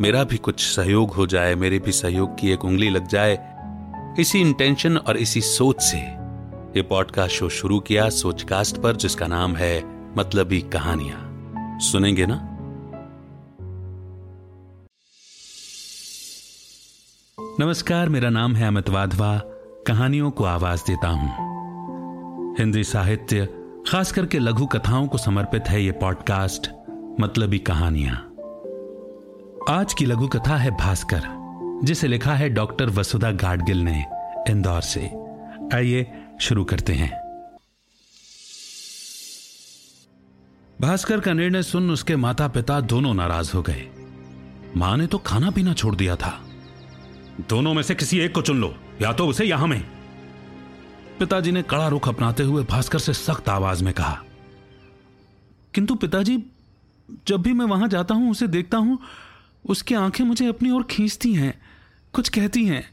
मेरा भी कुछ सहयोग हो जाए, मेरे भी सहयोग की एक उंगली लग जाए। इसी इंटेंशन और इसी सोच से ये पॉडकास्ट शो शुरू किया सोचकास्ट पर, जिसका नाम है मतलबी कहानियाँ। सुनेंगे ना? नमस्कार, मेरा नाम है अमित वाधवा। कहानियों को आवाज़ देता हूँ। हिंदी साहित्य खास करके लघु कथाओं को समर्पित है ये पॉडकास्ट मतलबी कहानियाँ। आज की लघु कथा है भास्कर, जिसे लिखा है डॉक्टर वसुधा गाडगिल ने इंदौर से। आइए शुरू करते हैं। भास्कर का निर्णय सुन उसके माता पिता दोनों नाराज़ हो गए। माँ ने तो खाना पीना छोड़ दिया था। दोनों में से किसी एक को चुन लो, या तो उसे या हमें पिताजी ने कड़ा रुख अपनाते हुए भास्कर से सख्त आवाज़ में कहा, किंतु पिताजी, जब भी मैं वहाँ जाता हूँ, उसे देखता हूँ उसकी आँखें मुझे अपनी ओर खींचती हैं कुछ कहती हैं।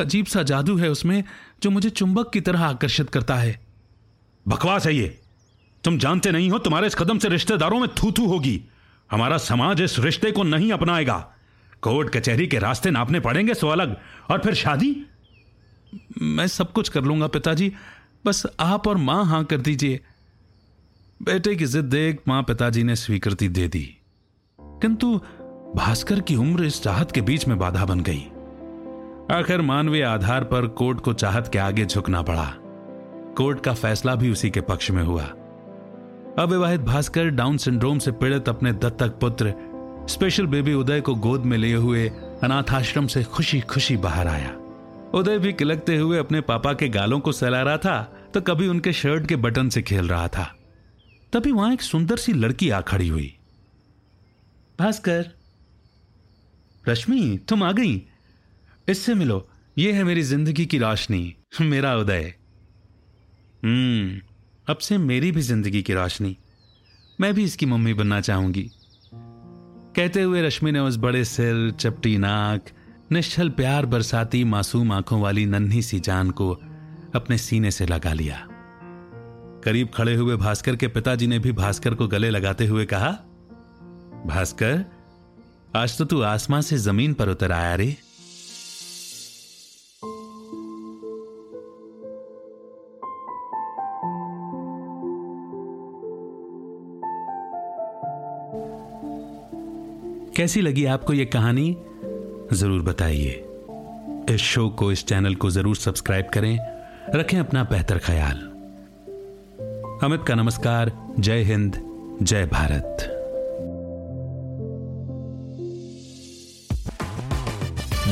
अजीब सा जादू है उसमें जो मुझे चुंबक की तरह आकर्षित करता है। बकवास है ये। तुम जानते नहीं हो तुम्हारे इस कदम से रिश्तेदारों में थू थू होगी। हमारा समाज इस रिश्ते को नहीं अपनाएगा। कोर्ट कचहरी के रास्ते नापने पड़ेंगे सो अलग। और फिर शादी? मैं सब कुछ कर लूँगा पिताजी। बस आप और माँ हाँ कर दीजिए। बेटे की जिद देख माँ पिताजी ने स्वीकृति दे दी। किंतु भास्कर की उम्र इस चाहत के बीच में बाधा बन गई। आखिर मानवीय आधार पर कोर्ट को चाहत के आगे झुकना पड़ा। कोर्ट का फैसला भी उसी के पक्ष में हुआ। अविवाहित भास्कर डाउन सिंड्रोम से पीड़ित अपने दत्तक पुत्र, स्पेशल बेबी उदय को गोद में लिए हुए अनाथ आश्रम से खुशी खुशी बाहर आया। उदय भी किलकते हुए अपने पापा के गालों को सहला रहा था तो कभी उनके शर्ट के बटन से खेल रहा था। तभी वहाँ एक सुंदर सी लड़की आ खड़ी हुई। भास्कर रश्मि तुम आ गई। इससे मिलो। ये है मेरी ज़िंदगी की रोशनी। मेरा उदय। हम्म अब से मेरी भी ज़िंदगी की रोशनी। मैं भी इसकी मम्मी बनना चाहूँगी। कहते हुए रश्मि ने उस बड़े सिर, चपटी नाक, निश्चल प्यार बरसाती मासूम आँखों वाली नन्ही सी जान को अपने सीने से लगा लिया। करीब खड़े हुए भास्कर के पिताजी ने भी भास्कर को गले लगाते हुए कहा, भास्कर आज तो तू आसमां से ज़मीन पर उतर आया रे। कैसी लगी आपको यह कहानी? ज़रूर बताइए। इस शो को, इस चैनल को ज़रूर सब्सक्राइब करें, रखें अपना बेहतर ख्याल। अमित का नमस्कार, जय हिंद, जय भारत।